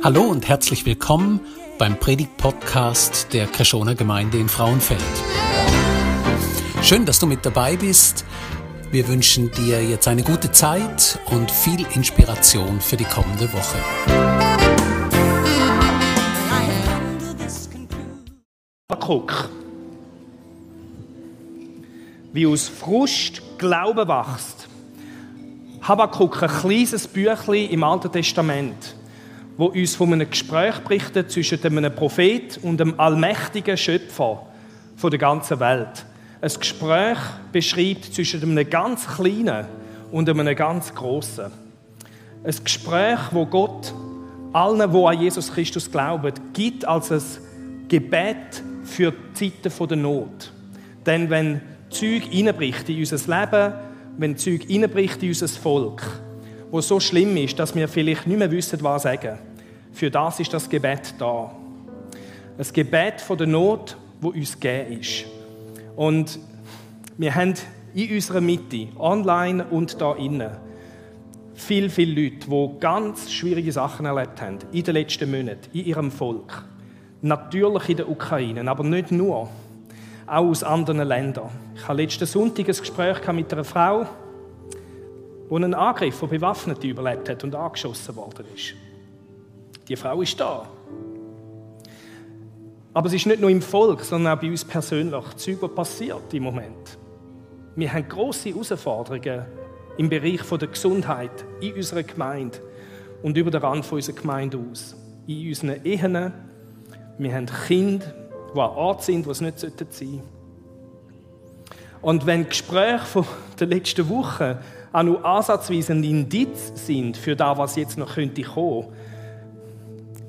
Hallo und herzlich willkommen beim Predigt-Podcast der Kreschoner Gemeinde in Frauenfeld. Schön, dass du mit dabei bist. Wir wünschen dir jetzt eine gute Zeit und viel Inspiration für die kommende Woche. Guck. Wie aus Frust Glaube wächst. Habakkuk, ein kleines Büchlein im Alten Testament wo uns von einem Gespräch berichtet zwischen einem Prophet und dem allmächtigen Schöpfer von der ganzen Welt. Ein Gespräch beschreibt zwischen einem ganz kleinen und einem ganz großen. Ein Gespräch, wo Gott allen, die an Jesus Christus glauben, gibt als ein Gebet für die Zeiten der Not. Denn wenn Zeug hineinbricht in unser Leben, wenn Zeug hineinbricht in unser Volk, wo so schlimm ist, dass wir vielleicht nicht mehr wissen, was sagen, für das ist das Gebet da. Ein Gebet von der Not, wo uns gegeben ist. Und wir haben in unserer Mitte, online und da innen, viele, viele Leute, die ganz schwierige Sachen erlebt haben in den letzten Monaten, in ihrem Volk. Natürlich in der Ukraine, aber nicht nur. Auch aus anderen Ländern. Ich hatte letzten Sonntag ein Gespräch mit einer Frau, die einen Angriff von Bewaffneten überlebt hat und angeschossen worden ist. Die Frau ist da. Aber es ist nicht nur im Volk, sondern auch bei uns persönlich. Zeug, was passiert im Moment. Wir haben große Herausforderungen im Bereich der Gesundheit in unserer Gemeinde und über den Rand unserer Gemeinde aus. In unseren Ehen. Wir haben Kinder, die an Ort sind, wo es nicht sein sollten. Und wenn die Gespräche der letzten Woche auch nur ansatzweise ein Indiz sind für das, was jetzt noch könnte kommen,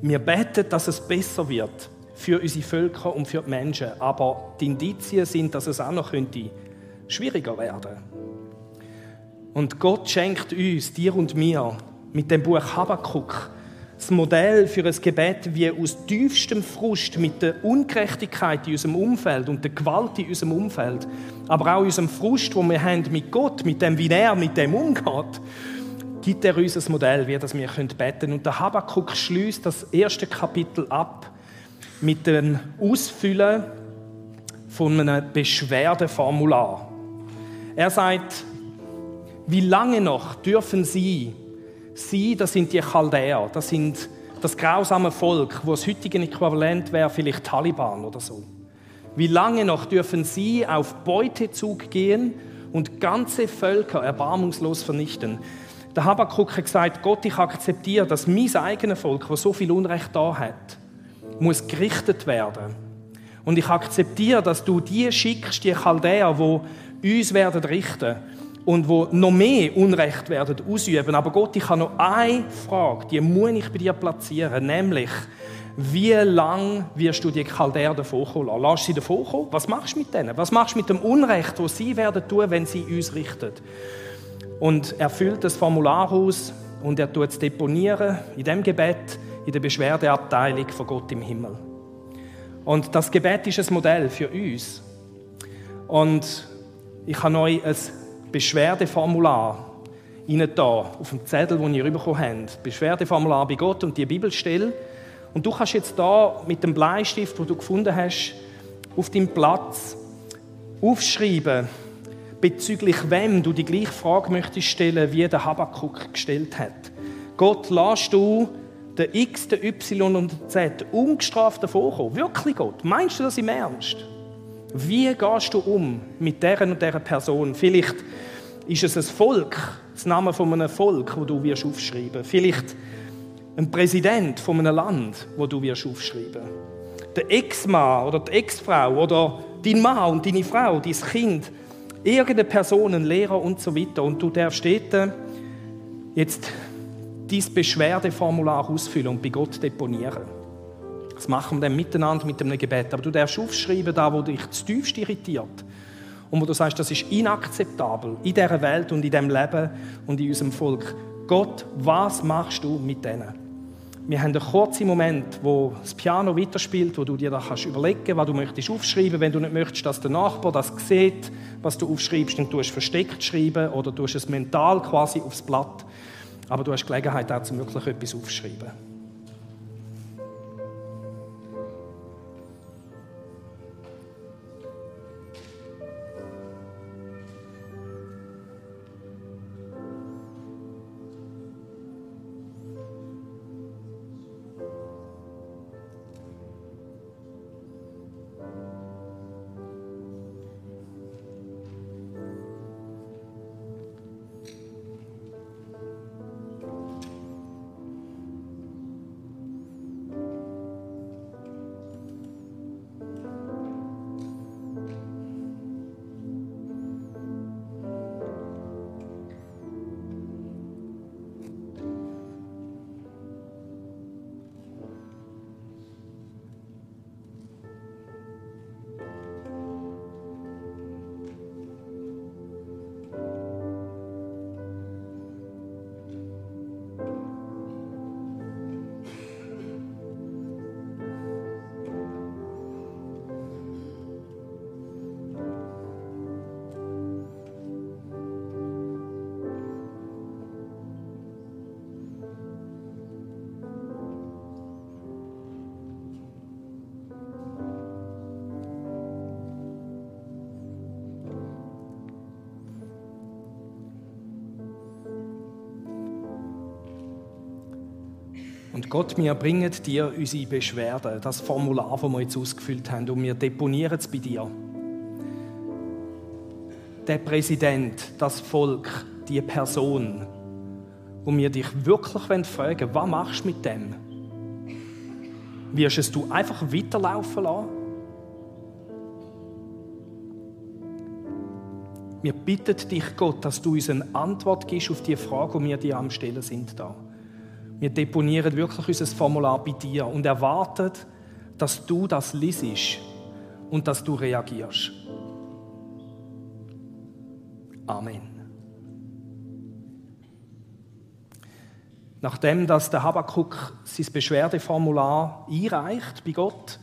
wir beten, dass es besser wird für unsere Völker und für die Menschen. Aber die Indizien sind, dass es auch noch könnte schwieriger werden Und Gott schenkt uns, dir und mir, mit dem Buch Habakkuk, das Modell für ein Gebet, wie aus tiefstem Frust mit der Ungerechtigkeit in unserem Umfeld und der Gewalt in unserem Umfeld, aber auch unserem Frust, wo wir haben mit Gott, mit dem, wie er mit dem umgeht, gibt er uns ein Modell, wie das wir beten können. Und der Habakkuk schließt das erste Kapitel ab mit dem Ausfüllen von einem Beschwerdeformular. Er sagt, wie lange noch dürfen Sie, Sie, das sind die Chaldäer, das sind das grausame Volk, wo das heutige Äquivalent wäre vielleicht Taliban oder so. Wie lange noch dürfen Sie auf Beutezug gehen und ganze Völker erbarmungslos vernichten? Der Habakkuk hat gesagt, Gott, ich akzeptiere, dass mein eigenes Volk, das so viel Unrecht da hat, muss gerichtet werden. Und ich akzeptiere, dass du die schickst, die Chaldäer, die uns werden richten und wo noch mehr Unrecht werden ausüben. Aber Gott, ich habe noch eine Frage, die muss ich bei dir platzieren, nämlich, wie lange wirst du die Chaldäer davon kommen lassen? Lass sie davon kommen? Was machst du mit denen? Was machst du mit dem Unrecht, das sie werden tun, wenn sie uns richten? Und er füllt das Formular aus und er tut es deponieren in dem Gebet in der Beschwerdeabteilung von Gott im Himmel. Und das Gebet ist ein Modell für uns. Und ich habe euch ein Beschwerdeformular Ihnen da auf dem Zettel, den ihr bekommen habt. Beschwerdeformular bei Gott und die Bibelstelle. Und du kannst jetzt da mit dem Bleistift, den du gefunden hast, auf deinem Platz aufschreiben, bezüglich wem du die gleiche Frage möchtest stellen, wie der Habakkuk gestellt hat. Gott, lass du den X, den Y und den Z ungestraft davonkommen? Wirklich Gott? Meinst du das im Ernst? Wie gehst du um mit der und dieser Person? Vielleicht ist es ein Volk, das Name von einem Volk, wo du wirst aufschreiben. Vielleicht ein Präsident von einem Land, wo du wirst aufschreiben. Der Ex-Mann oder die Ex-Frau oder dein Mann und deine Frau, dein Kind irgendeine Person, ein Lehrer und so weiter. Und du darfst dort jetzt dein Beschwerdeformular ausfüllen und bei Gott deponieren. Das machen wir dann miteinander mit einem Gebet. Aber du darfst aufschreiben, da wo dich zu tiefst irritiert. Und wo du sagst, das ist inakzeptabel in dieser Welt und in diesem Leben und in unserem Volk. Gott, was machst du mit denen? Wir haben einen kurzen Moment, wo das Piano weiterspielt, wo du dir da kannst überlegen, was du möchtest aufschreiben. Wenn du nicht möchtest, dass der Nachbar das sieht, was du aufschreibst, dann tust du versteckt schreiben oder tust es mental quasi aufs Blatt. Aber du hast Gelegenheit, auch wirklich etwas aufschreiben. Und Gott, wir bringen dir unsere Beschwerden, das Formular, das wir jetzt ausgefüllt haben, und wir deponieren es bei dir. Der Präsident, das Volk, die Person, wo wir dich wirklich fragen was machst du mit dem? Wirst es du einfach weiterlaufen lassen? Wir bitten dich, Gott, dass du uns eine Antwort gibst auf die Frage, die wir dir am Stellen sind. Da. Wir deponieren wirklich unser Formular bei dir und erwarten, dass du das liest und dass du reagierst. Amen. Nachdem dass der Habakkuk sein Beschwerdeformular einreicht bei Gott,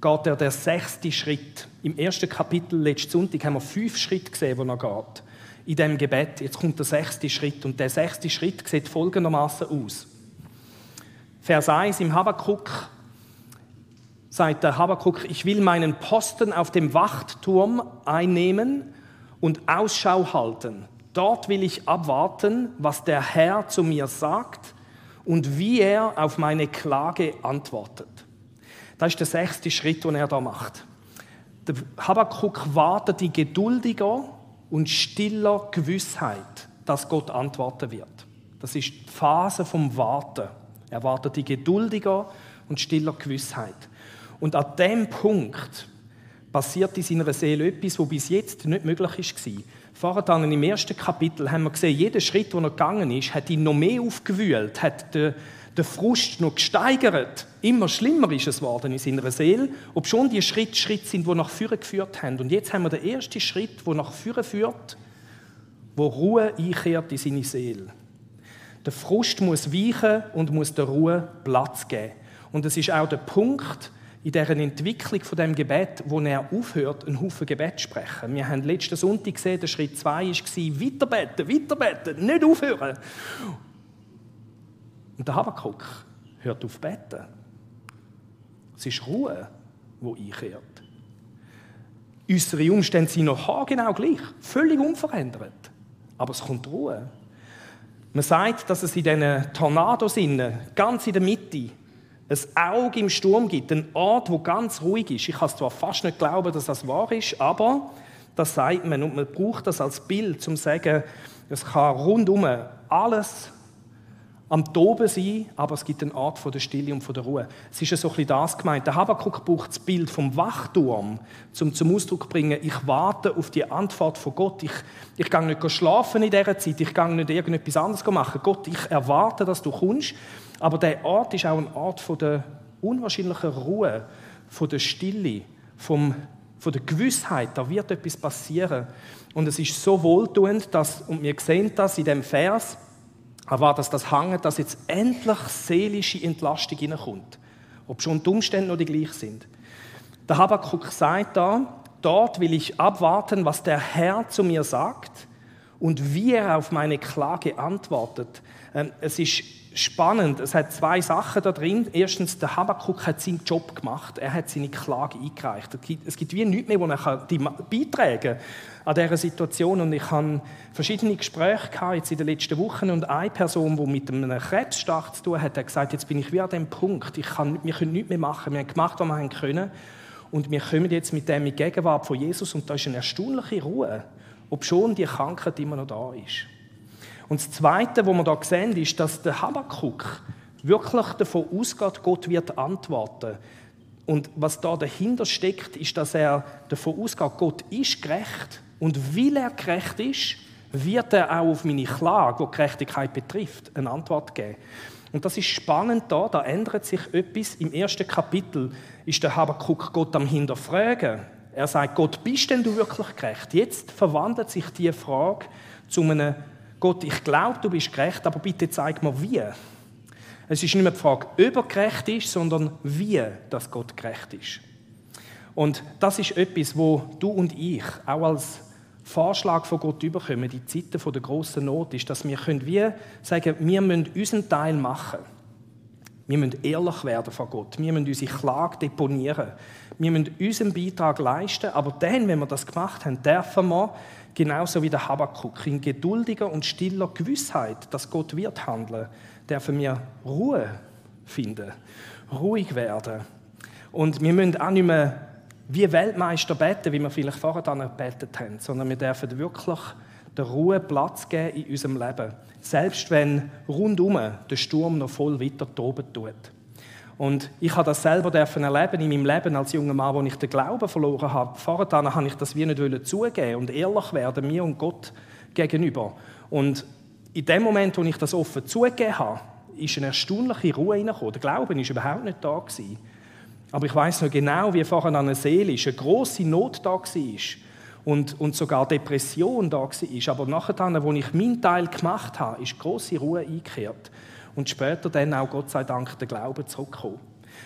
geht er der sechste Schritt. Im ersten Kapitel letzten Sonntag haben wir fünf Schritte gesehen, wo er geht. In dem Gebet. Jetzt kommt der sechste Schritt und der sechste Schritt sieht folgendermaßen aus. Vers 1 im Habakkuk sagt der Habakkuk: Ich will meinen Posten auf dem Wachtturm einnehmen und Ausschau halten. Dort will ich abwarten, was der Herr zu mir sagt und wie er auf meine Klage antwortet. Das ist der sechste Schritt, den er da macht. Der Habakkuk wartet in geduldiger und stiller Gewissheit, dass Gott antworten wird. Das ist die Phase vom Warten. Er wartet in geduldiger und stiller Gewissheit. Und an dem Punkt passiert in seiner Seele etwas, was bis jetzt nicht möglich war. Vorher dann im ersten Kapitel haben wir gesehen, jeder Schritt, den er gegangen ist, hat ihn noch mehr aufgewühlt, hat den, den Frust noch gesteigert. Immer schlimmer ist es geworden in seiner Seele, ob schon die Schritt Schritt sind, die nach vorne geführt haben. Und jetzt haben wir den ersten Schritt, der nach vorne führt, wo Ruhe einkehrt in seine Seele. Der Frust muss weichen und muss der Ruhe Platz geben. Und es ist auch der Punkt, in deren Entwicklung von dem Gebet, wo er aufhört, einen Haufen Gebet zu sprechen. Wir haben letzten Sonntag gesehen, der Schritt 2 war, weiterbeten, weiterbeten, nicht aufhören. Und der Habakkuk hört auf beten. Es ist Ruhe, wo einkehrt. Unsere Umstände sind noch genau gleich, völlig unverändert. Aber es kommt Ruhe. Man sagt, dass es in diesen Tornados ganz in der Mitte, ein Auge im Sturm gibt, ein Ort, wo ganz ruhig ist. Ich kann es zwar fast nicht glauben, dass das wahr ist, aber das sagt man und man braucht das als Bild, um zu sagen, es kann rundum alles am Toben sein, aber es gibt einen Ort von der Stille und von der Ruhe. Es ist ja so ein das gemeint. Der Habakkuk braucht das Bild vom Wachturm, um zum Ausdruck zu bringen, ich warte auf die Antwort von Gott. Ich, ich gehe nicht schlafen in dieser Zeit, ich gehe nicht irgendetwas anderes machen. Gott, ich erwarte, dass du kommst. Aber der Ort ist auch ein Ort von der unwahrscheinlichen Ruhe, von der Stille, vom, von der Gewissheit, da wird etwas passieren. Und es ist so wohltuend, dass, und wir sehen das in dem Vers, aber dass das hängt, dass jetzt endlich seelische Entlastung hineinkommt. Ob schon die Umstände noch die gleich sind. Der Habakkuk sagt da, dort will ich abwarten, was der Herr zu mir sagt und wie er auf meine Klage antwortet. Ähm, es ist spannend. Es hat zwei Sachen da drin. Erstens, der Habakkuk hat seinen Job gemacht. Er hat seine Klage eingereicht. Es gibt wie nichts mehr, wo er beitragen kann an dieser Situation. Und ich habe verschiedene Gespräche gehabt, jetzt in den letzten Wochen. Und eine Person, die mit einem Krebsstart zu tun hat, hat gesagt, jetzt bin ich wie an dem Punkt. Ich kann, wir können nichts mehr machen. Wir haben gemacht, was wir haben können. Und wir kommen jetzt mit dem in Gegenwart von Jesus. Und da ist eine erstaunliche Ruhe. Ob schon die Krankheit immer noch da ist. Und das Zweite, was wir da sehen, ist, dass der Habakkuk wirklich davon ausgeht, Gott wird antworten. Und was da dahinter steckt, ist, dass er davon ausgeht, Gott ist gerecht. Und weil er gerecht ist, wird er auch auf meine Klage, die Gerechtigkeit betrifft, eine Antwort geben. Und das ist spannend da, da ändert sich etwas. Im ersten Kapitel ist der Habakkuk Gott am Hinterfragen. Er sagt, Gott, bist denn du wirklich gerecht? Jetzt verwandelt sich die Frage zu einem Gott, ich glaube, du bist gerecht, aber bitte zeig mir wie. Es ist nicht mehr die Frage, ob er gerecht ist, sondern wie das Gott gerecht ist. Und das ist etwas, wo du und ich auch als Vorschlag von Gott überkommen, die Zeiten der großen Not, ist, dass wir können wie sagen, wir müssen unseren Teil machen. Wir müssen ehrlich werden vor Gott. Wir müssen unsere Klage deponieren. Wir müssen unseren Beitrag leisten. Aber dann, wenn wir das gemacht haben, dürfen wir genauso wie der Habakkuk, in geduldiger und stiller Gewissheit, dass Gott wird handeln, dürfen wir Ruhe finden, ruhig werden. Und wir müssen auch nicht mehr wie Weltmeister beten, wie wir vielleicht vorher dann gebetet haben, sondern wir dürfen wirklich der Ruhe Platz geben in unserem Leben. Selbst wenn rundum der Sturm noch voll weiter toben tut. Und ich habe das selber erleben in meinem Leben als junger Mann, wo ich den Glauben verloren habe. Vorher habe ich das wie nicht zugeben und ehrlich werden mir und Gott gegenüber. Und in dem Moment, wo ich das offen zugegeben habe, ist eine erstaunliche Ruhe reingekommen. Der Glaube war überhaupt nicht da. Gewesen. Aber ich weiß noch genau, wie vorher an einer Seele eine große Not da war und, und sogar Depression da war. Aber nachher, als ich meinen Teil gemacht habe, ist große Ruhe eingekehrt. Und später dann auch, Gott sei Dank, der Glaube zurückgekommen.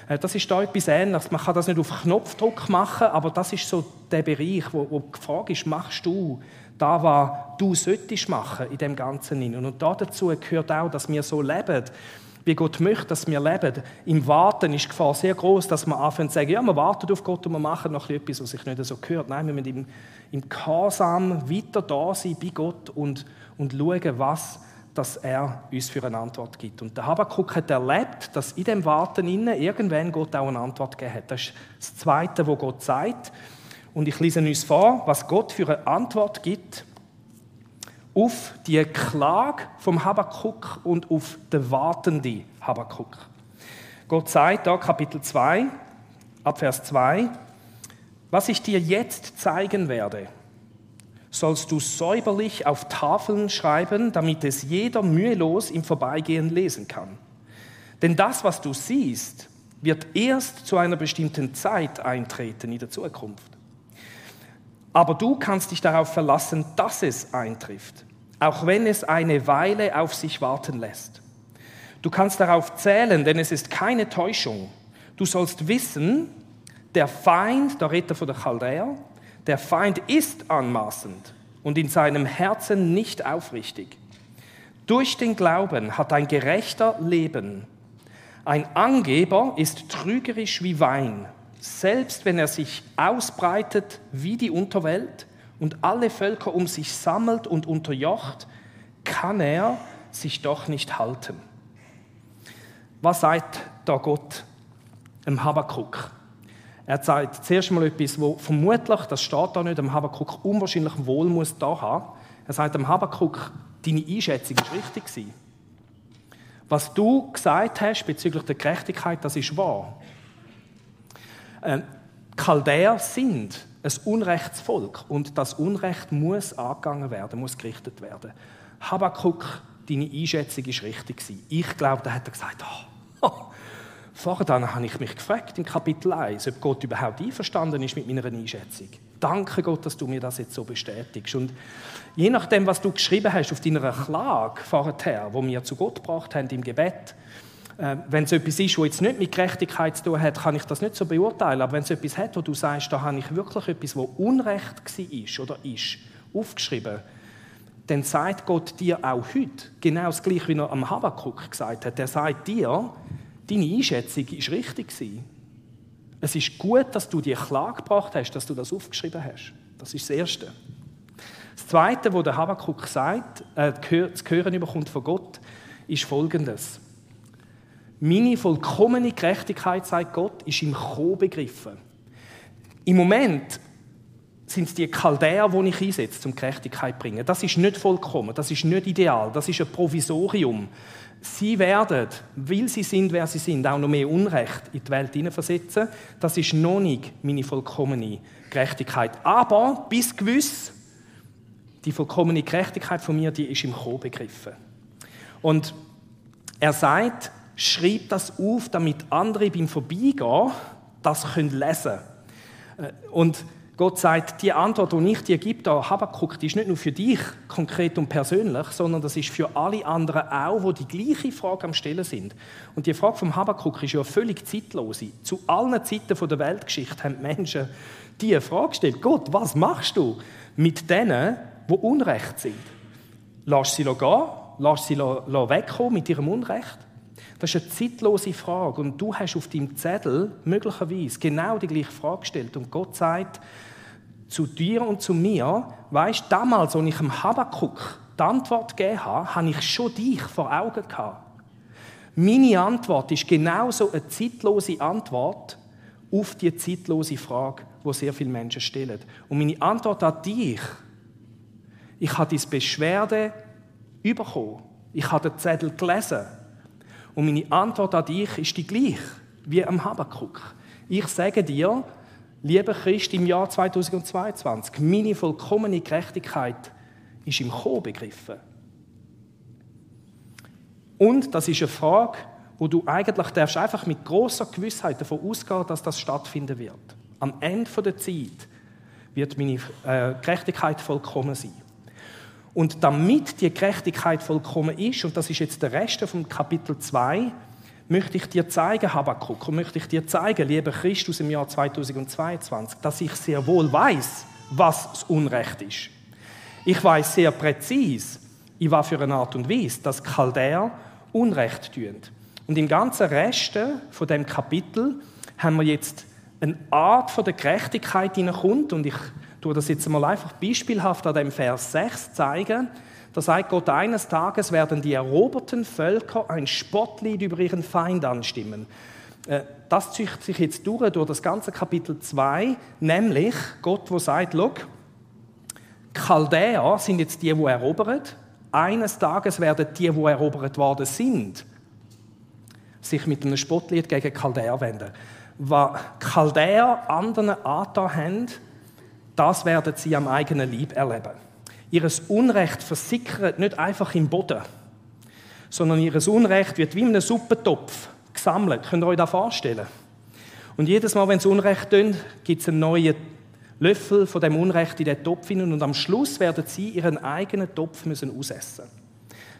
Äh, das ist da etwas Ähnliches. Man kann das nicht auf Knopfdruck machen, aber das ist so der Bereich, wo, wo die Frage ist, machst du da, was du solltest machen in dem Ganzen. Und dazu gehört auch, dass wir so leben, wie Gott möchte, dass wir leben. Im Warten ist die Gefahr sehr groß, dass man anfängt zu sagen, ja, wir warten auf Gott und wir machen noch etwas, was sich nicht so gehört. Nein, wir müssen im, Gehorsam weiter da sein bei Gott und, und schauen, was dass er uns für eine Antwort gibt. Und der Habakkuk hat erlebt, dass in dem Warten innen irgendwann Gott auch eine Antwort gegeben hat. Das ist das Zweite, wo Gott sagt. Und ich lese uns vor, was Gott für eine Antwort gibt auf die Klage vom Habakkuk und auf den wartenden Habakkuk. Gott sagt da Kapitel 2, ab Vers 2, was ich dir jetzt zeigen werde, sollst du säuberlich auf Tafeln schreiben, damit es jeder mühelos im Vorbeigehen lesen kann. Denn das, was du siehst, wird erst zu einer bestimmten Zeit eintreten in der Zukunft. Aber du kannst dich darauf verlassen, dass es eintrifft auch wenn es eine Weile auf sich warten lässt. Du kannst darauf zählen, denn es ist keine Täuschung. Du sollst wissen, der Feind, der Ritter von der Chaldäer, der Feind ist anmaßend und in seinem Herzen nicht aufrichtig. Durch den Glauben hat ein Gerechter Leben. Ein Angeber ist trügerisch wie Wein, selbst wenn er sich ausbreitet wie die Unterwelt und alle Völker um sich sammelt und unterjocht, kann er sich doch nicht halten. Was sagt da Gott im Habakkuk? Er sagt zuerst mal etwas, wo vermutlich, das steht da nicht, im Habakkuk unwahrscheinlich wohl muss da haben. Er sagt dem Habakkuk, deine Einschätzung ist richtig gewesen. Was du gesagt hast bezüglich der Gerechtigkeit, das ist wahr. Chaldäer sind ein Unrechtsvolk und das Unrecht muss angegangen werden, muss gerichtet werden. Habakkuk, deine Einschätzung ist richtig Ich glaube, da hat er gesagt, oh, oh. Vorher habe ich mich gefragt im Kapitel 1, ob Gott überhaupt einverstanden ist mit meiner Einschätzung. Danke Gott, dass du mir das jetzt so bestätigst. Und je nachdem, was du geschrieben hast auf deiner Klage vorher, wo wir zu Gott gebracht haben im Gebet, wenn es etwas ist, was jetzt nicht mit Gerechtigkeit zu tun hat, kann ich das nicht so beurteilen. Aber wenn es etwas hat, wo du sagst, da habe ich wirklich etwas, wo Unrecht war oder ist, aufgeschrieben, dann sagt Gott dir auch heute genau das Gleiche, wie er am Habakkuk gesagt hat. Er sagt dir, deine Einschätzung ist richtig. Es ist gut, dass du die Klage gebracht hast, dass du das aufgeschrieben hast. Das ist das Erste. Das Zweite, wo der Habakkuk sagt, äh, zu hören bekommt von Gott, ist Folgendes. Meine vollkommene Gerechtigkeit, sagt Gott, ist im Kommen begriffen. Im Moment sind es die Chaldäer, die ich einsetze, um Gerechtigkeit zu bringen. Das ist nicht vollkommen, das ist nicht ideal, das ist ein Provisorium. Sie werden, weil sie sind, wer sie sind, auch noch mehr Unrecht in die Welt hineinversetzen. Das ist noch nicht meine vollkommene Gerechtigkeit. Aber bis gewiss, die vollkommene Gerechtigkeit von mir, die ist im Kommen begriffen. Und er sagt, schreib das auf, damit andere beim Vorbeigehen das können lesen können. Äh, und Gott sagt, die Antwort, die ich dir gebe, da Habakkuk, die ist nicht nur für dich konkret und persönlich, sondern das ist für alle anderen auch, die die gleiche Frage am Stellen sind. Und die Frage vom Habakkuk ist ja völlig zeitlos. Zu allen Zeiten der Weltgeschichte haben die Menschen diese Frage gestellt. Gott, was machst du mit denen, die Unrecht sind? Lass sie gehen? Lass sie wegkommen mit ihrem Unrecht? Das ist eine zeitlose Frage und du hast auf deinem Zettel möglicherweise genau die gleiche Frage gestellt und Gott sagt, zu dir und zu mir, weißt damals, als ich dem Habakkuk die Antwort gegeben habe, habe ich schon dich vor Augen gehabt. Meine Antwort ist genauso eine zeitlose Antwort auf die zeitlose Frage, wo sehr viele Menschen stellen. Und meine Antwort an dich, ich habe diese Beschwerde bekommen. Ich habe den Zettel gelesen. Und meine Antwort an dich ist die gleiche wie am Habakkuk. Ich sage dir, lieber Christ, im Jahr 2022, meine vollkommene Gerechtigkeit ist im Kommen begriffen. Und das ist eine Frage, wo du eigentlich darfst einfach mit großer Gewissheit davon ausgehen, dass das stattfinden wird. Am Ende der Zeit wird meine äh, Gerechtigkeit vollkommen sein. Und damit die Gerechtigkeit vollkommen ist, und das ist jetzt der Rest vom Kapitel 2, möchte ich dir zeigen, Habakkuk, und möchte ich dir zeigen, lieber Christus im Jahr 2022, dass ich sehr wohl weiß, was das Unrecht ist. Ich weiß sehr präzise, in was für eine Art und Weise, dass Chaldäer Unrecht tun. Und im ganzen Rest von dem Kapitel haben wir jetzt eine Art von der Gerechtigkeit hineinkommt und ich tue das jetzt mal einfach beispielhaft an dem Vers 6 zeigen. Da sagt Gott, eines Tages werden die eroberten Völker ein Spottlied über ihren Feind anstimmen. Äh, das zieht sich jetzt durch, durch das ganze Kapitel 2, nämlich Gott, wo sagt, look, Chaldäer sind jetzt die, die erobern. Eines Tages werden die, die erobert worden sind, sich mit einem Spottlied gegen Chaldäer wenden. Was Chaldäer anderen angetan haben, das werden sie am eigenen Leib erleben. Ihres Unrecht versickert nicht einfach im Boden, sondern ihres Unrecht wird wie in einem Suppentopf gesammelt. Könnt ihr euch das vorstellen? Und jedes Mal, wenn sie Unrecht tun, gibt es einen neuen Löffel von dem Unrecht in den Topf hinein und am Schluss werden sie ihren eigenen Topf müssen ausessen.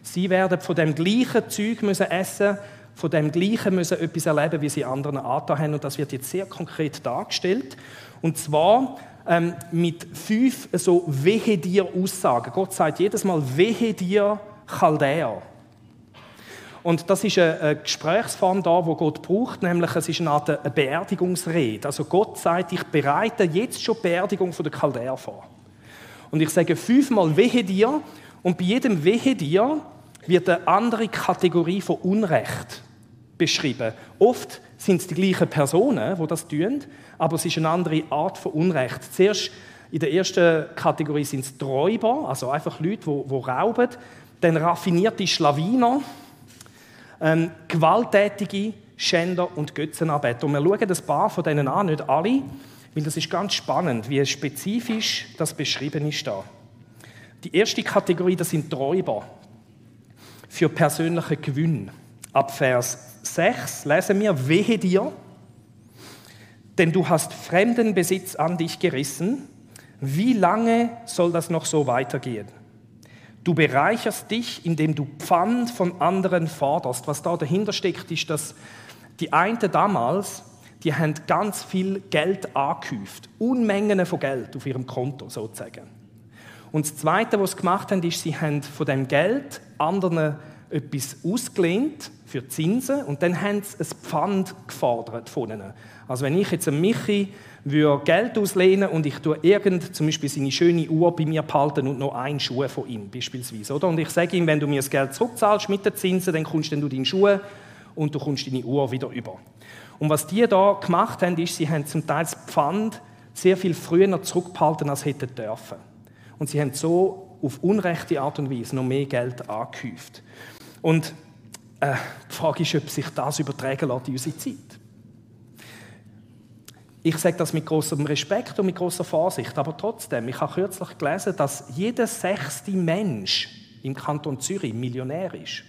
Sie werden von dem gleichen Zeug müssen essen, von dem gleichen müssen etwas erleben, wie sie anderen angetan haben und das wird jetzt sehr konkret dargestellt. Und zwar ähm, mit fünf so wehe dir Aussagen. Gott sagt jedes Mal wehe dir Chaldäer. Und das ist eine, Gesprächsform da, wo Gott braucht, nämlich es ist eine Art Beerdigungsrede. Also Gott sagt, ich bereite jetzt schon die Beerdigung der Chaldäer vor. Und ich sage fünfmal wehe dir und bei jedem wehe dir wird eine andere Kategorie von Unrecht beschrieben. Oft sind es die gleichen Personen, die das tun, aber es ist eine andere Art von Unrecht. Zuerst in der ersten Kategorie sind es Räuber, also einfach Leute, die, die rauben, dann raffinierte Schlawiner, ähm, gewalttätige Schänder und Götzenarbeiter. Und wir schauen ein paar von denen an, nicht alle, weil das ist ganz spannend, wie spezifisch das beschrieben ist da. Die erste Kategorie, das sind Räuber für persönliche Gewinn. Ab Vers 6 lesen wir, wehe dir, denn du hast fremden Besitz an dich gerissen. Wie lange soll das noch so weitergehen? Du bereicherst dich, indem du Pfand von anderen forderst. Was da dahinter steckt, ist, dass die einen damals, die haben ganz viel Geld angehäuft. Unmengen von Geld auf ihrem Konto sozusagen. Und das Zweite, was sie gemacht haben, ist, sie haben von dem Geld anderen etwas ausgelehnt für Zinsen und dann haben sie ein Pfand gefordert von ihnen. Also wenn ich jetzt einem Michi würde Geld auslehnen und ich tue irgend, zum Beispiel seine schöne Uhr bei mir behalten und noch einen Schuh von ihm beispielsweise, oder? Und ich sage ihm, wenn du mir das Geld zurückzahlst mit den Zinsen, dann kommst du deinen Schuh und du kommst deine Uhr wieder über. Und was die da gemacht haben, ist, sie haben zum Teil das Pfand sehr viel früher zurückgehalten, als hätten dürfen. Und sie haben so auf unrechte Art und Weise noch mehr Geld angehäuft. Und äh, die Frage ist, ob sich das übertragen lässt in unsere Zeit. Ich sage das mit großem Respekt und mit großer Vorsicht, aber trotzdem, ich habe kürzlich gelesen, dass jeder sechste Mensch im Kanton Zürich Millionär ist.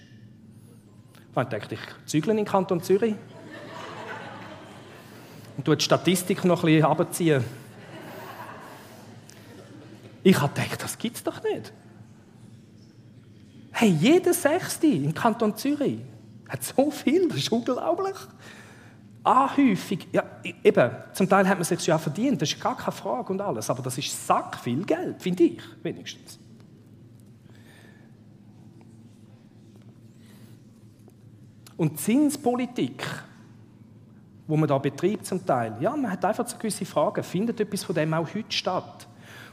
Ich denke, ich zügle in Kanton Zürich und die Statistik noch ein bisschen abziehen. Ich habe gedacht, das gibt es doch nicht. Hey, jeder Sechste im Kanton Zürich hat so viel, das ist unglaublich. Anhäufung, ja, eben, zum Teil hat man sich ja verdient, das ist gar keine Frage und alles, aber das ist sack viel Geld, finde ich, wenigstens. Und Zinspolitik, wo man da betreibt zum Teil. Ja, man hat einfach so gewisse Fragen. Findet etwas von dem auch heute statt?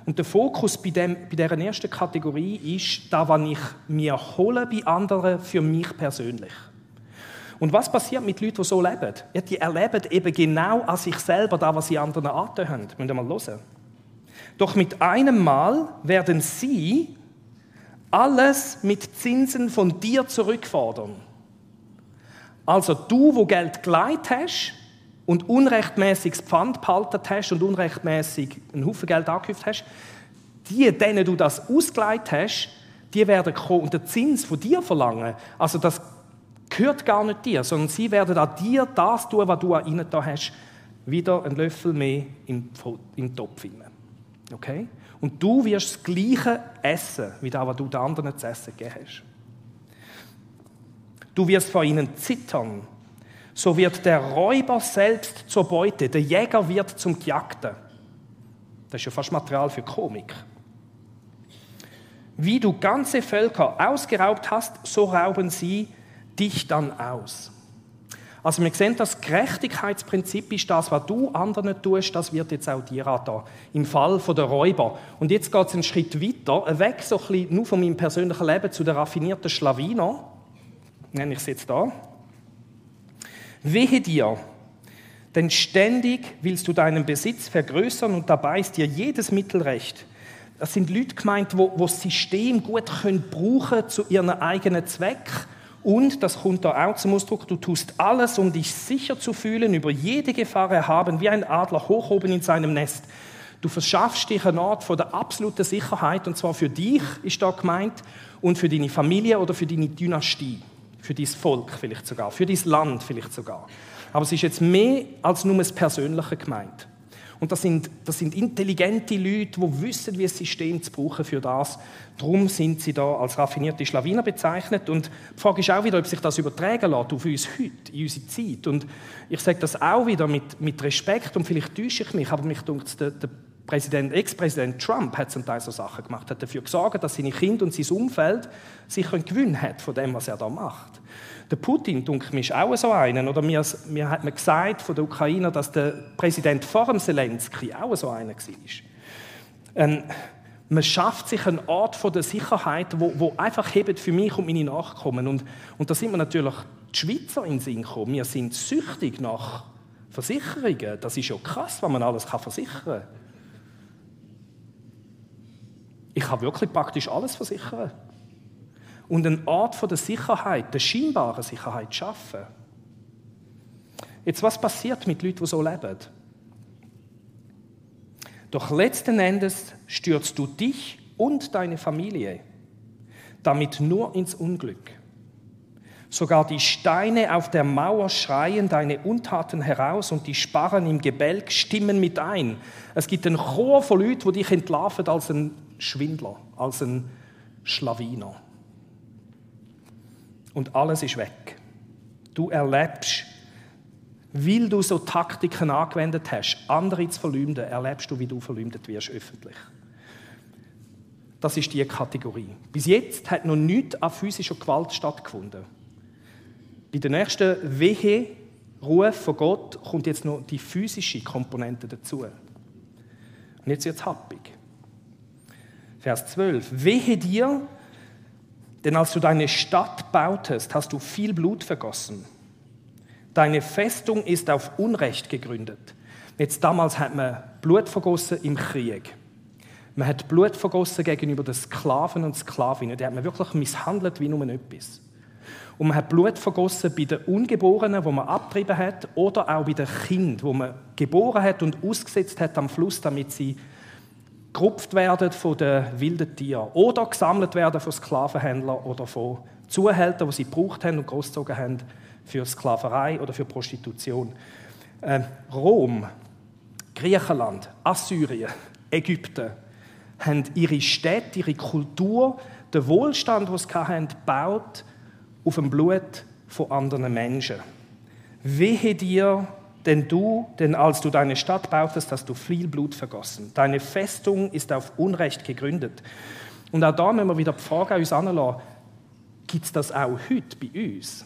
Und der Fokus bei, dem, bei dieser ersten Kategorie ist, da, was ich mir hole bei anderen, für mich persönlich. Und was passiert mit Leuten, die so leben? Ja, die erleben eben genau an sich selber das, was sie anderen angetan Müssen wir mal hören. Doch mit einem Mal werden sie alles mit Zinsen von dir zurückfordern. Also du, wo Geld geleiht hast und unrechtmäßiges Pfand behalten hast und unrechtmäßig einen Haufen Geld angehäuft hast, die, denen du das ausgeleiht hast, die werden kommen und den Zins von dir verlangen. Also das gehört gar nicht dir, sondern sie werden an dir das tun, was du an ihnen da hast, wieder einen Löffel mehr in den Topf hinein. Okay? Und du wirst das Gleiche essen, wie das, was du den anderen zu essen gegeben hast. Du wirst vor ihnen zittern. So wird der Räuber selbst zur Beute, der Jäger wird zum Gejagten. Das ist ja fast Material für Komik. Wie du ganze Völker ausgeraubt hast, so rauben sie dich dann aus. Also wir sehen, das Gerechtigkeitsprinzip ist das, was du anderen tust, das wird jetzt auch dir da im Fall der Räuber. Und jetzt geht es einen Schritt weiter, weg so ein bisschen nur von meinem persönlichen Leben zu der raffinierten Schlawiner. Nenne ich es jetzt da. Wehe dir, denn ständig willst du deinen Besitz vergrößern und dabei ist dir jedes Mittel recht. Das sind Leute gemeint, wo, das System gut können brauchen zu ihrem eigenen Zweck und, das kommt da auch zum Ausdruck, du tust alles, um dich sicher zu fühlen, über jede Gefahr erhaben, wie ein Adler hoch oben in seinem Nest. Du verschaffst dich einen Ort von der absoluten Sicherheit, und zwar für dich, ist da gemeint, und für deine Familie oder für deine Dynastie, für dein Volk vielleicht sogar, für dein Land vielleicht sogar. Aber es ist jetzt mehr als nur das Persönliche gemeint. Und das sind, das sind intelligente Leute, die wissen, wie ein System zu brauchen für das. Darum sind sie da als raffinierte Schlawiner bezeichnet. Und die Frage ist auch wieder, ob sich das übertragen lässt auf uns heute, in unsere Zeit. Und ich sage das auch wieder mit, mit Respekt und vielleicht täusche ich mich, aber mich denkt, der, der Präsident, Ex-Präsident Trump hat zum Teil so Sachen gemacht, hat dafür gesorgt, dass seine Kinder und sein Umfeld sich einen Gewinn hat von dem, was er da macht. Der Putin, denke ich, ist auch so einer. Oder mir, mir hat man gesagt von den Ukrainer, dass der Präsident vor dem Zelensky auch so einer war. Ähm, man schafft sich einen Ort von der Sicherheit, wo, wo einfach hebt für mich und meine Nachkommen. Und, und da sind wir natürlich die Schweizer in den Sinn gekommen. Wir sind süchtig nach Versicherungen. Das ist ja krass, was man alles kann versichern kann. Ich kann wirklich praktisch alles versichern und einen Ort von der Sicherheit, der scheinbaren Sicherheit schaffen. Jetzt, was passiert mit Leuten, die so leben? Doch letzten Endes stürzt du dich und deine Familie damit nur ins Unglück. Sogar die Steine auf der Mauer schreien deine Untaten heraus und die Sparren im Gebälk stimmen mit ein. Es gibt einen Chor von Leuten, die dich entlarven als ein Schwindler, als ein Schlawiner und alles ist weg. Du erlebst, weil du so Taktiken angewendet hast, andere zu verleumden, erlebst du, wie du verleumdet wirst öffentlich. Das ist die Kategorie. Bis jetzt hat noch nichts an physischer Gewalt stattgefunden. Bei der nächsten Wehe, Ruf von Gott, kommt jetzt noch die physische Komponente dazu. Und jetzt wird es happig. Vers 12. Wehe dir, denn als du deine Stadt bautest, hast du viel Blut vergossen. Deine Festung ist auf Unrecht gegründet. Jetzt damals hat man Blut vergossen im Krieg. Man hat Blut vergossen gegenüber den Sklaven und Sklavinnen. Die hat man wirklich misshandelt wie nur etwas. Und man hat Blut vergossen bei den Ungeborenen, wo man abgetrieben hat, oder auch bei den Kindern, wo man geboren hat und ausgesetzt hat am Fluss, damit sie gerupft werden von den wilden Tieren oder gesammelt werden von Sklavenhändlern oder von Zuhältern, die sie gebraucht haben und großgezogen haben für Sklaverei oder für Prostitution. Äh, Rom, Griechenland, Assyrien, Ägypten haben ihre Städte, ihre Kultur, den Wohlstand, den sie hatten, gebaut auf dem Blut von anderen Menschen. Wehe dir, denn du, denn als du deine Stadt bautest, hast du viel Blut vergossen. Deine Festung ist auf Unrecht gegründet. Und auch da müssen wir wieder die Frage an uns anlassen, gibt es das auch heute bei uns?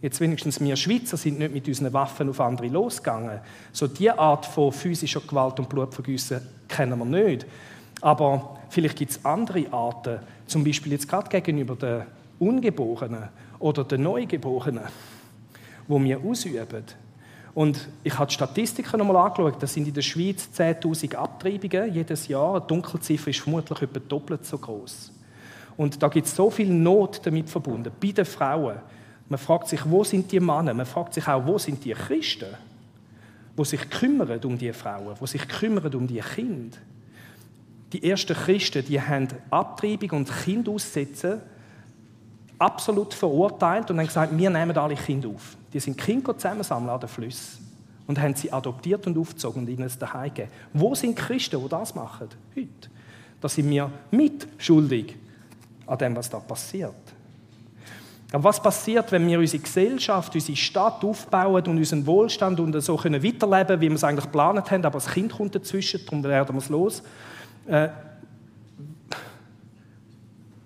Jetzt wenigstens wir Schweizer sind nicht mit unseren Waffen auf andere losgegangen. So diese Art von physischer Gewalt und Blutvergüssen kennen wir nicht. Aber vielleicht gibt es andere Arten, zum Beispiel jetzt gerade gegenüber den Ungeborenen oder den Neugeborenen, wo wir ausüben. Und ich habe die Statistiken nochmal angeschaut. Das sind in der Schweiz 10.000 Abtreibungen jedes Jahr. Die Dunkelziffer ist vermutlich etwa doppelt so groß. Und da gibt es so viel Not damit verbunden, bei den Frauen. Man fragt sich, wo sind die Männer? Man fragt sich auch, wo sind die Christen, wo sich kümmern um die Frauen, wo sich kümmern um die Kinder. Die ersten Christen, die haben Abtreibung und Kind aussetzen absolut verurteilt und haben gesagt, wir nehmen alle Kinder auf. Die sind Kinder zusammensammeln an den Flüssen und haben sie adoptiert und aufgezogen und ihnen es daheim gegeben. Wo sind Christen, die das machen? Heute. Da sind wir mitschuldig an dem, was da passiert. Aber was passiert, wenn wir unsere Gesellschaft, unsere Stadt aufbauen und unseren Wohlstand und so können weiterleben, wie wir es eigentlich geplant haben, aber das Kind kommt dazwischen, darum werden wir es los. Äh,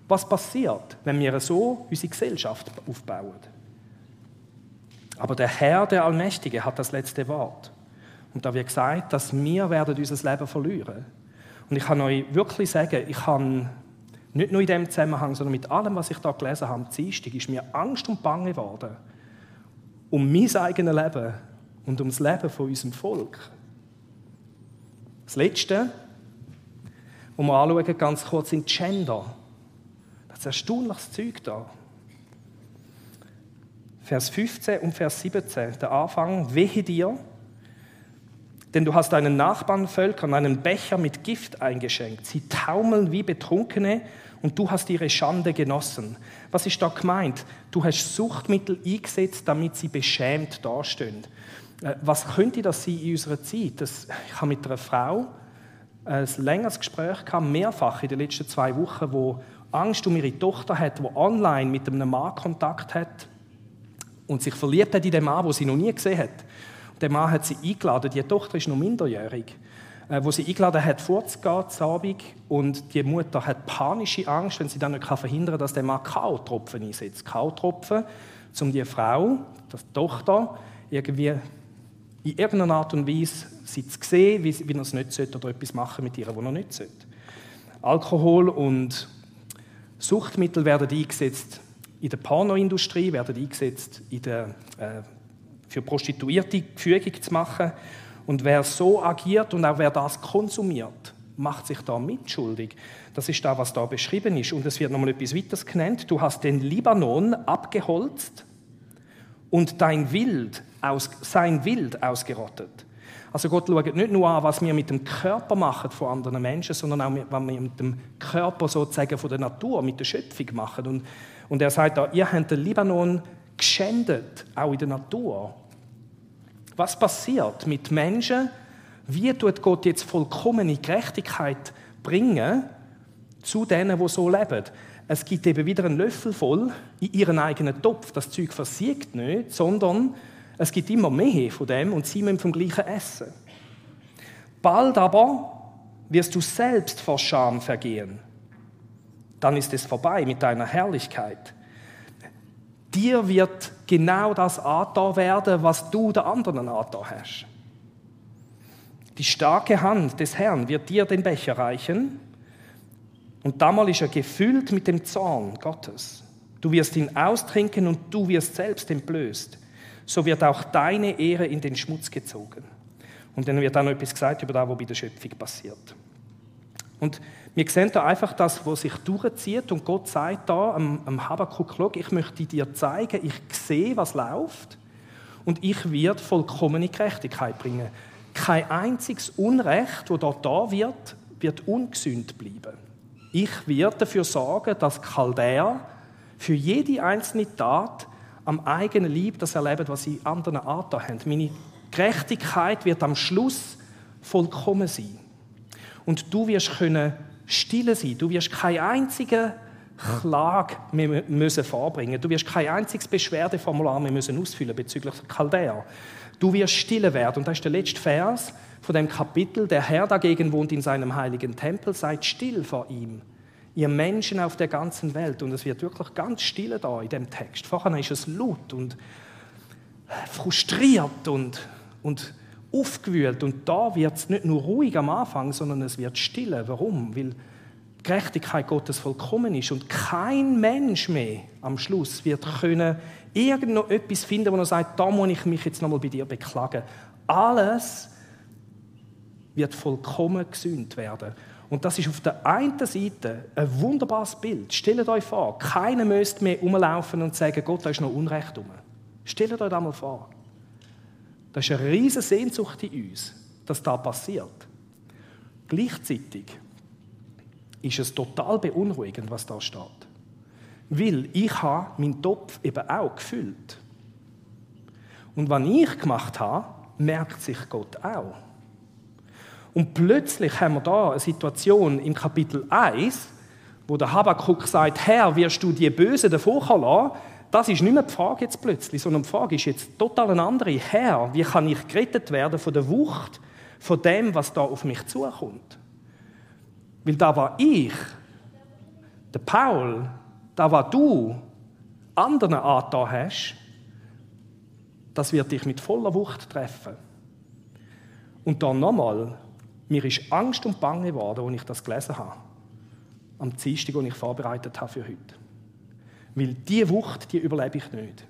was passiert, wenn wir so unsere Gesellschaft aufbauen? Aber der Herr, der Allmächtige, hat das letzte Wort. Und da wird gesagt, dass wir werden unser Leben verlieren. Und ich kann euch wirklich sagen, ich habe nicht nur in dem Zusammenhang, sondern mit allem, was ich da gelesen habe, am Dienstag, ist mir Angst und Bange geworden. Um mein eigenes Leben und um das Leben von unserem Volk. Das Letzte, was wir anschauen, ganz kurz, sind Gender. Das ist erstaunliches Zeug da. Vers 15 und Vers 17, der Anfang, wehe dir, denn du hast deinen Nachbarn Völkern einen Becher mit Gift eingeschenkt. Sie taumeln wie Betrunkene und du hast ihre Schande genossen. Was ist da gemeint? Du hast Suchtmittel eingesetzt, damit sie beschämt dastehen. Äh, was könnte das sein in unserer Zeit? Das, ich habe mit einer Frau ein längeres Gespräch gehabt, mehrfach in den letzten zwei Wochen, wo Angst um ihre Tochter hat, wo online mit einem Mann Kontakt hat und sich verliebt hat in den Mann, wo sie noch nie gesehen hat. Der Mann hat sie eingeladen, die Tochter ist noch minderjährig, äh, wo sie eingeladen hat, vorzugehen, zu Abend, und die Mutter hat panische Angst, wenn sie dann nicht verhindern kann, dass der Mann Kautropfen einsetzt. Kautropfen, um die Frau, die Tochter, irgendwie in irgendeiner Art und Weise sie zu sehen, wie, wie er es nicht sollte oder etwas machen mit ihr, was er nicht sollte. Alkohol und Suchtmittel werden eingesetzt in der Pornoindustrie, werden eingesetzt in der äh, für Prostituierte Fügung zu machen. Und wer so agiert und auch wer das konsumiert, macht sich da mitschuldig. Das ist da, was da beschrieben ist. Und es wird nochmal etwas weiteres genannt. Du hast den Libanon abgeholzt und dein Wild aus, sein Wild ausgerottet. Also Gott schaut nicht nur an, was wir mit dem Körper machen von anderen Menschen, sondern auch, was wir mit dem Körper sozusagen von der Natur, mit der Schöpfung machen. Und, und er sagt da, ihr habt den Libanon geschändet, auch in der Natur. Was passiert mit Menschen? Wie tut Gott jetzt vollkommene Gerechtigkeit bringen zu denen, die so leben? Es gibt eben wieder einen Löffel voll in ihren eigenen Topf. Das Zeug versiegt nicht, sondern es gibt immer mehr von dem und sie müssen vom Gleichen essen. Bald aber wirst du selbst vor Scham vergehen. Dann ist es vorbei mit deiner Herrlichkeit. Dir wird genau das angetan werden, was du der anderen angetan hast. Die starke Hand des Herrn wird dir den Becher reichen und damals ist er gefüllt mit dem Zorn Gottes. Du wirst ihn austrinken und du wirst selbst entblößt. So wird auch deine Ehre in den Schmutz gezogen. Und dann wird auch noch etwas gesagt über das, was bei der Schöpfung passiert. Und wir sehen da einfach das, was sich durchzieht und Gott sagt da am, am Habakkuk, ich möchte dir zeigen, ich sehe, was läuft und ich werde vollkommene Gerechtigkeit bringen. Kein einziges Unrecht, das dort da wird, wird ungesünd bleiben. Ich werde dafür sorgen, dass Chaldäer für jede einzelne Tat am eigenen Lieb das erleben, was sie anderen Arten haben. Meine Gerechtigkeit wird am Schluss vollkommen sein. Und du wirst können stille sein. Du wirst keine einzige Klage mehr müssen vorbringen. Du wirst kein einziges Beschwerdeformular mehr müssen ausfüllen bezüglich der Chaldäer. Du wirst stille werden. Und das ist der letzte Vers von dem Kapitel. Der Herr dagegen wohnt in seinem heiligen Tempel. Seid still vor ihm. Ihr Menschen auf der ganzen Welt. Und es wird wirklich ganz still da in dem Text. Vorher ist es laut und frustriert und, und aufgewühlt. Und da wird es nicht nur ruhig am Anfang, sondern es wird stille. Warum? Weil die Gerechtigkeit Gottes vollkommen ist und kein Mensch mehr am Schluss wird können irgend noch etwas finden, wo er sagt, da muss ich mich jetzt nochmal bei dir beklagen. Alles wird vollkommen gesühnt werden. Und das ist auf der einen Seite ein wunderbares Bild. Stellt euch vor, keiner müsste mehr umlaufen und sagen, Gott, da ist noch Unrecht um. Stellt euch das mal vor. Das ist eine riesige Sehnsucht in uns, dass das passiert. Gleichzeitig ist es total beunruhigend, was da steht. Weil ich habe meinen Topf eben auch gefüllt. Und was ich gemacht habe, merkt sich Gott auch. Und plötzlich haben wir da eine Situation im Kapitel 1, wo der Habakkuk sagt, Herr, wirst du die Bösen davor lassen? Das ist nicht mehr die Frage jetzt plötzlich, sondern die Frage ist jetzt total eine andere. Herr, wie kann ich gerettet werden von der Wucht, von dem, was da auf mich zukommt? Weil da war ich, der Paul, da war du, anderen angetan hast, das wird dich mit voller Wucht treffen. Und dann nochmal, mir ist Angst und Bange geworden, als ich das gelesen habe. Am Dienstag, den ich vorbereitet habe für heute. Weil diese Wucht, die überlebe ich nicht.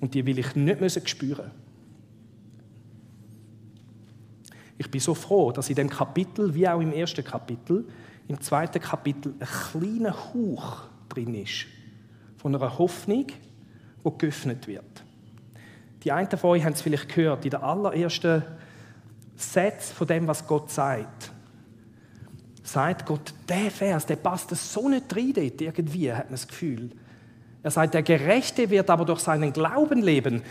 Und die will ich nicht müssen spüren. Ich bin so froh, dass in dem Kapitel, wie auch im ersten Kapitel, im zweiten Kapitel ein kleiner Hauch drin ist von einer Hoffnung, die geöffnet wird. Die einen von euch haben es vielleicht gehört, in der allerersten Satz von dem, was Gott sagt, sagt Gott, der Vers, der passt so nicht rein dort, irgendwie, hat man das Gefühl. Er sagt, der Gerechte wird aber durch seinen Glauben leben.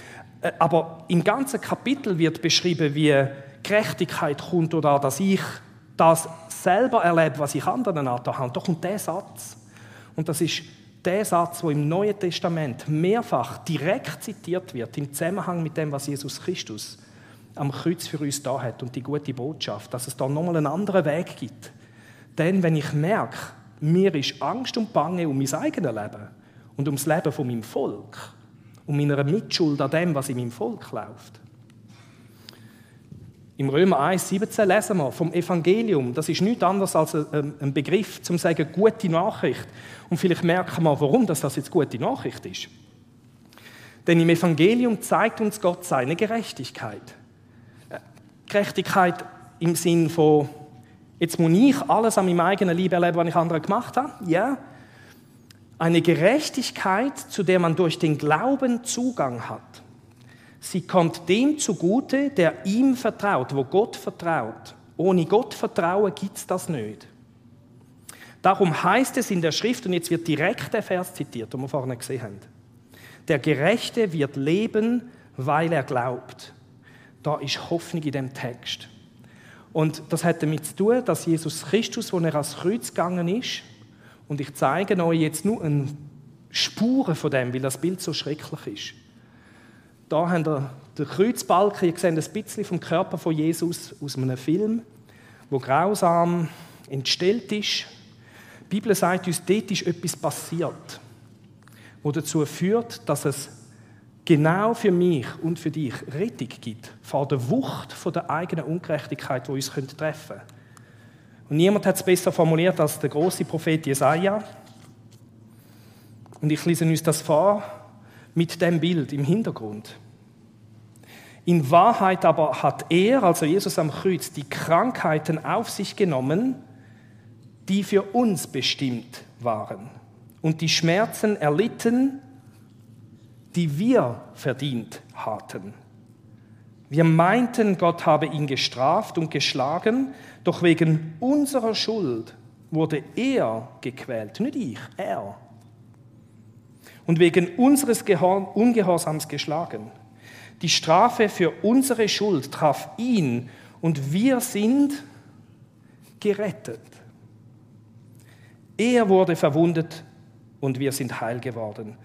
Äh, aber im ganzen Kapitel wird beschrieben, wie Gerechtigkeit kommt oder dass ich das selber erlebe, was ich anderen angetan habe. Da kommt der Satz. Und das ist der Satz, wo im Neuen Testament mehrfach direkt zitiert wird, im Zusammenhang mit dem, was Jesus Christus am Kreuz für uns da hat und die gute Botschaft, dass es da nochmal einen anderen Weg gibt. Denn wenn ich merke, mir ist Angst und Bange um mein eigenes Leben und um das Leben von meinem Volk, um meiner Mitschuld an dem, was in meinem Volk läuft. Im Römer 1, 17 lesen wir vom Evangelium. Das ist nichts anderes als ein Begriff zum sagen gute Nachricht. Und vielleicht merken wir, warum das jetzt gute Nachricht ist. Denn im Evangelium zeigt uns Gott seine Gerechtigkeit. Gerechtigkeit im Sinn von, jetzt muss ich alles an meinem eigenen Leben erleben, was ich anderen gemacht habe. Ja. Eine Gerechtigkeit, zu der man durch den Glauben Zugang hat. Sie kommt dem zugute, der ihm vertraut, wo Gott vertraut. Ohne Gott vertrauen gibt es das nicht. Darum heißt es in der Schrift, und jetzt wird direkt der Vers zitiert, den wir vorne gesehen haben. Der Gerechte wird leben, weil er glaubt. Da ist Hoffnung in dem Text. Und das hat damit zu tun, dass Jesus Christus, wo er ans Kreuz gegangen ist, und ich zeige euch jetzt nur eine Spuren von dem, weil das Bild so schrecklich ist. Da haben wir den Kreuzbalken, ihr seht ein bisschen vom Körper von Jesus aus einem Film, wo grausam entstellt ist. Die Bibel sagt uns, dort ist etwas passiert, wo dazu führt, dass es genau für mich und für dich Rettung gibt vor der Wucht der eigenen Ungerechtigkeit, die uns treffen könnte. Und niemand hat es besser formuliert als der große Prophet Jesaja. Und ich lese uns das vor mit dem Bild im Hintergrund. In Wahrheit aber hat er, also Jesus am Kreuz, die Krankheiten auf sich genommen, die für uns bestimmt waren und die Schmerzen erlitten, die wir verdient hatten. Wir meinten, Gott habe ihn gestraft und geschlagen, doch wegen unserer Schuld wurde er gequält, nicht ich, er. Und wegen unseres Ungehorsams geschlagen. Die Strafe für unsere Schuld traf ihn und wir sind gerettet. Er wurde verwundet und wir sind heil geworden.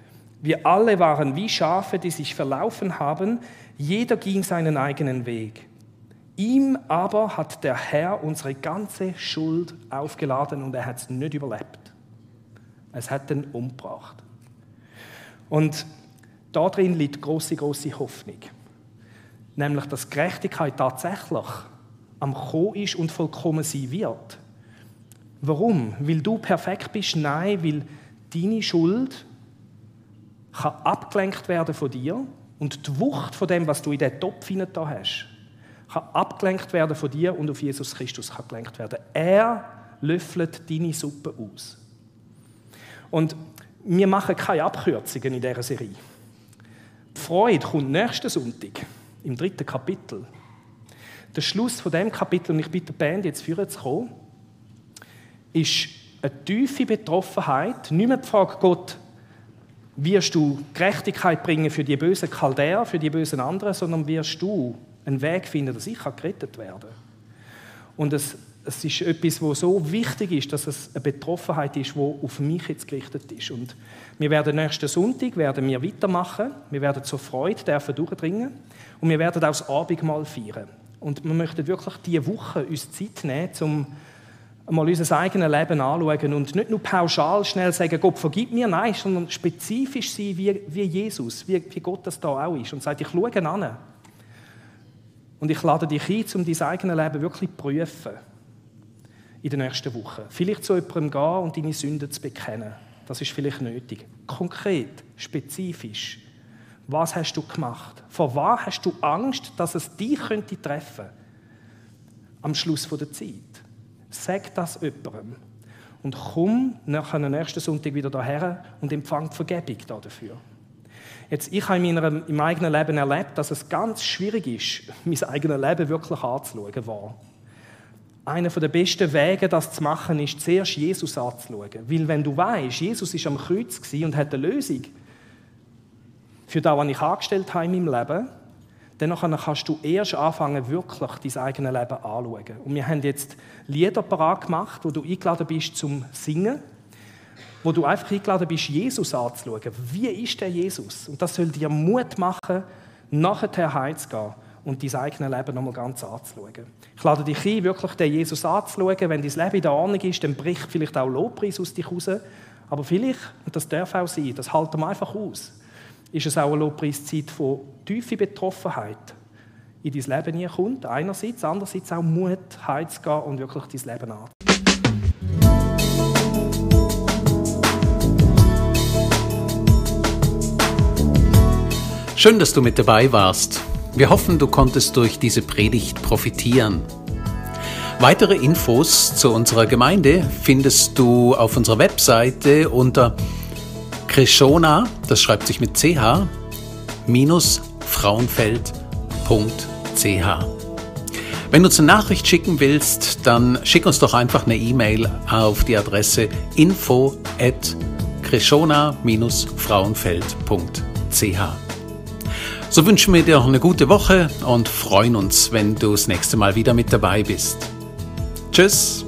Wir alle waren wie Schafe, die sich verlaufen haben, jeder ging seinen eigenen Weg. Ihm aber hat der Herr unsere ganze Schuld aufgeladen und er hat es nicht überlebt. Es hat ihn umgebracht. Und Darin liegt große, große Hoffnung. Nämlich, dass Gerechtigkeit tatsächlich am Kommen ist und vollkommen sein wird. Warum? Weil du perfekt bist? Nein, weil deine Schuld kann abgelenkt werden von dir und die Wucht von dem, was du in den Topf da hast, kann abgelenkt werden von dir und auf Jesus Christus kann gelenkt werden. Er löffelt deine Suppe aus. Und wir machen keine Abkürzungen in dieser Serie. Die Freude kommt nächsten Sonntag, im dritten Kapitel. Der Schluss von dem Kapitel, und ich bitte die Band jetzt führen zu kommen, ist eine tiefe Betroffenheit. Nicht mehr die Frage, Gott, wirst du Gerechtigkeit bringen für die bösen Chaldäer, für die bösen anderen, sondern wirst du einen Weg finden, dass ich gerettet werden kann. Und es, es ist etwas, was so wichtig ist, dass es eine Betroffenheit ist, die auf mich jetzt gerichtet ist. Und wir werden nächsten Sonntag werden wir weitermachen. Wir werden zur Freude dürfen durchdringen. Und wir werden auch das Abendmahl feiern. Und wir möchten wirklich diese Woche uns Zeit nehmen, um mal unser eigenes Leben anschauen und nicht nur pauschal schnell sagen, Gott vergib mir, nein, sondern spezifisch sein wie, wie Jesus, wie, wie Gott das da auch ist und sagt, ich schaue an. Und ich lade dich ein, um dein eigenes Leben wirklich zu prüfen in den nächsten Wochen. Vielleicht zu jemandem gehen und deine Sünden zu bekennen. Das ist vielleicht nötig. Konkret, spezifisch. Was hast du gemacht? Vor was hast du Angst, dass es dich könnte treffen am Schluss der Zeit? Sag das jemandem. Und komm nach dem nächsten Sonntag wieder daher und empfang Vergebung dafür. Jetzt, ich habe in meinem, im eigenen Leben erlebt, dass es ganz schwierig ist, mein eigenes Leben wirklich anzuschauen war. Einer der besten Wege, das zu machen, ist zuerst Jesus anzuschauen. Weil wenn du weißt, Jesus ist am Kreuz und hat eine Lösung für das, was ich angestellt habe in meinem Leben, dann kannst du erst anfangen, wirklich dein eigenes Leben anzuschauen. Und wir haben jetzt Lieder parat gemacht, wo du eingeladen bist zum Singen, wo du einfach eingeladen bist, Jesus anzuschauen. Wie ist der Jesus? Und das soll dir Mut machen, nachher heimzugehen und dein eigenes Leben nochmal ganz anzuschauen. Ich lade dich ein, wirklich den Jesus anzuschauen. Wenn dein Leben in der Ordnung ist, dann bricht vielleicht auch Lobpreis aus dich raus. Aber vielleicht, und das darf auch sein, das halten wir einfach aus, ist es auch eine Lobpreiszeit von tiefer Betroffenheit in dein Leben hineinkommt. Einerseits, andererseits auch Mut, heimzugehen und wirklich dein Leben an. Schön, dass du mit dabei warst. Wir hoffen, du konntest durch diese Predigt profitieren. Weitere Infos zu unserer Gemeinde findest du auf unserer Webseite unter Krishona, das schreibt sich mit ch, minus frauenfeld.ch. Wenn du uns eine Nachricht schicken willst, dann schick uns doch einfach eine E-Mail auf die Adresse info at krishona-frauenfeld.ch. So wünschen wir dir noch eine gute Woche und freuen uns, wenn du das nächste Mal wieder mit dabei bist. Tschüss!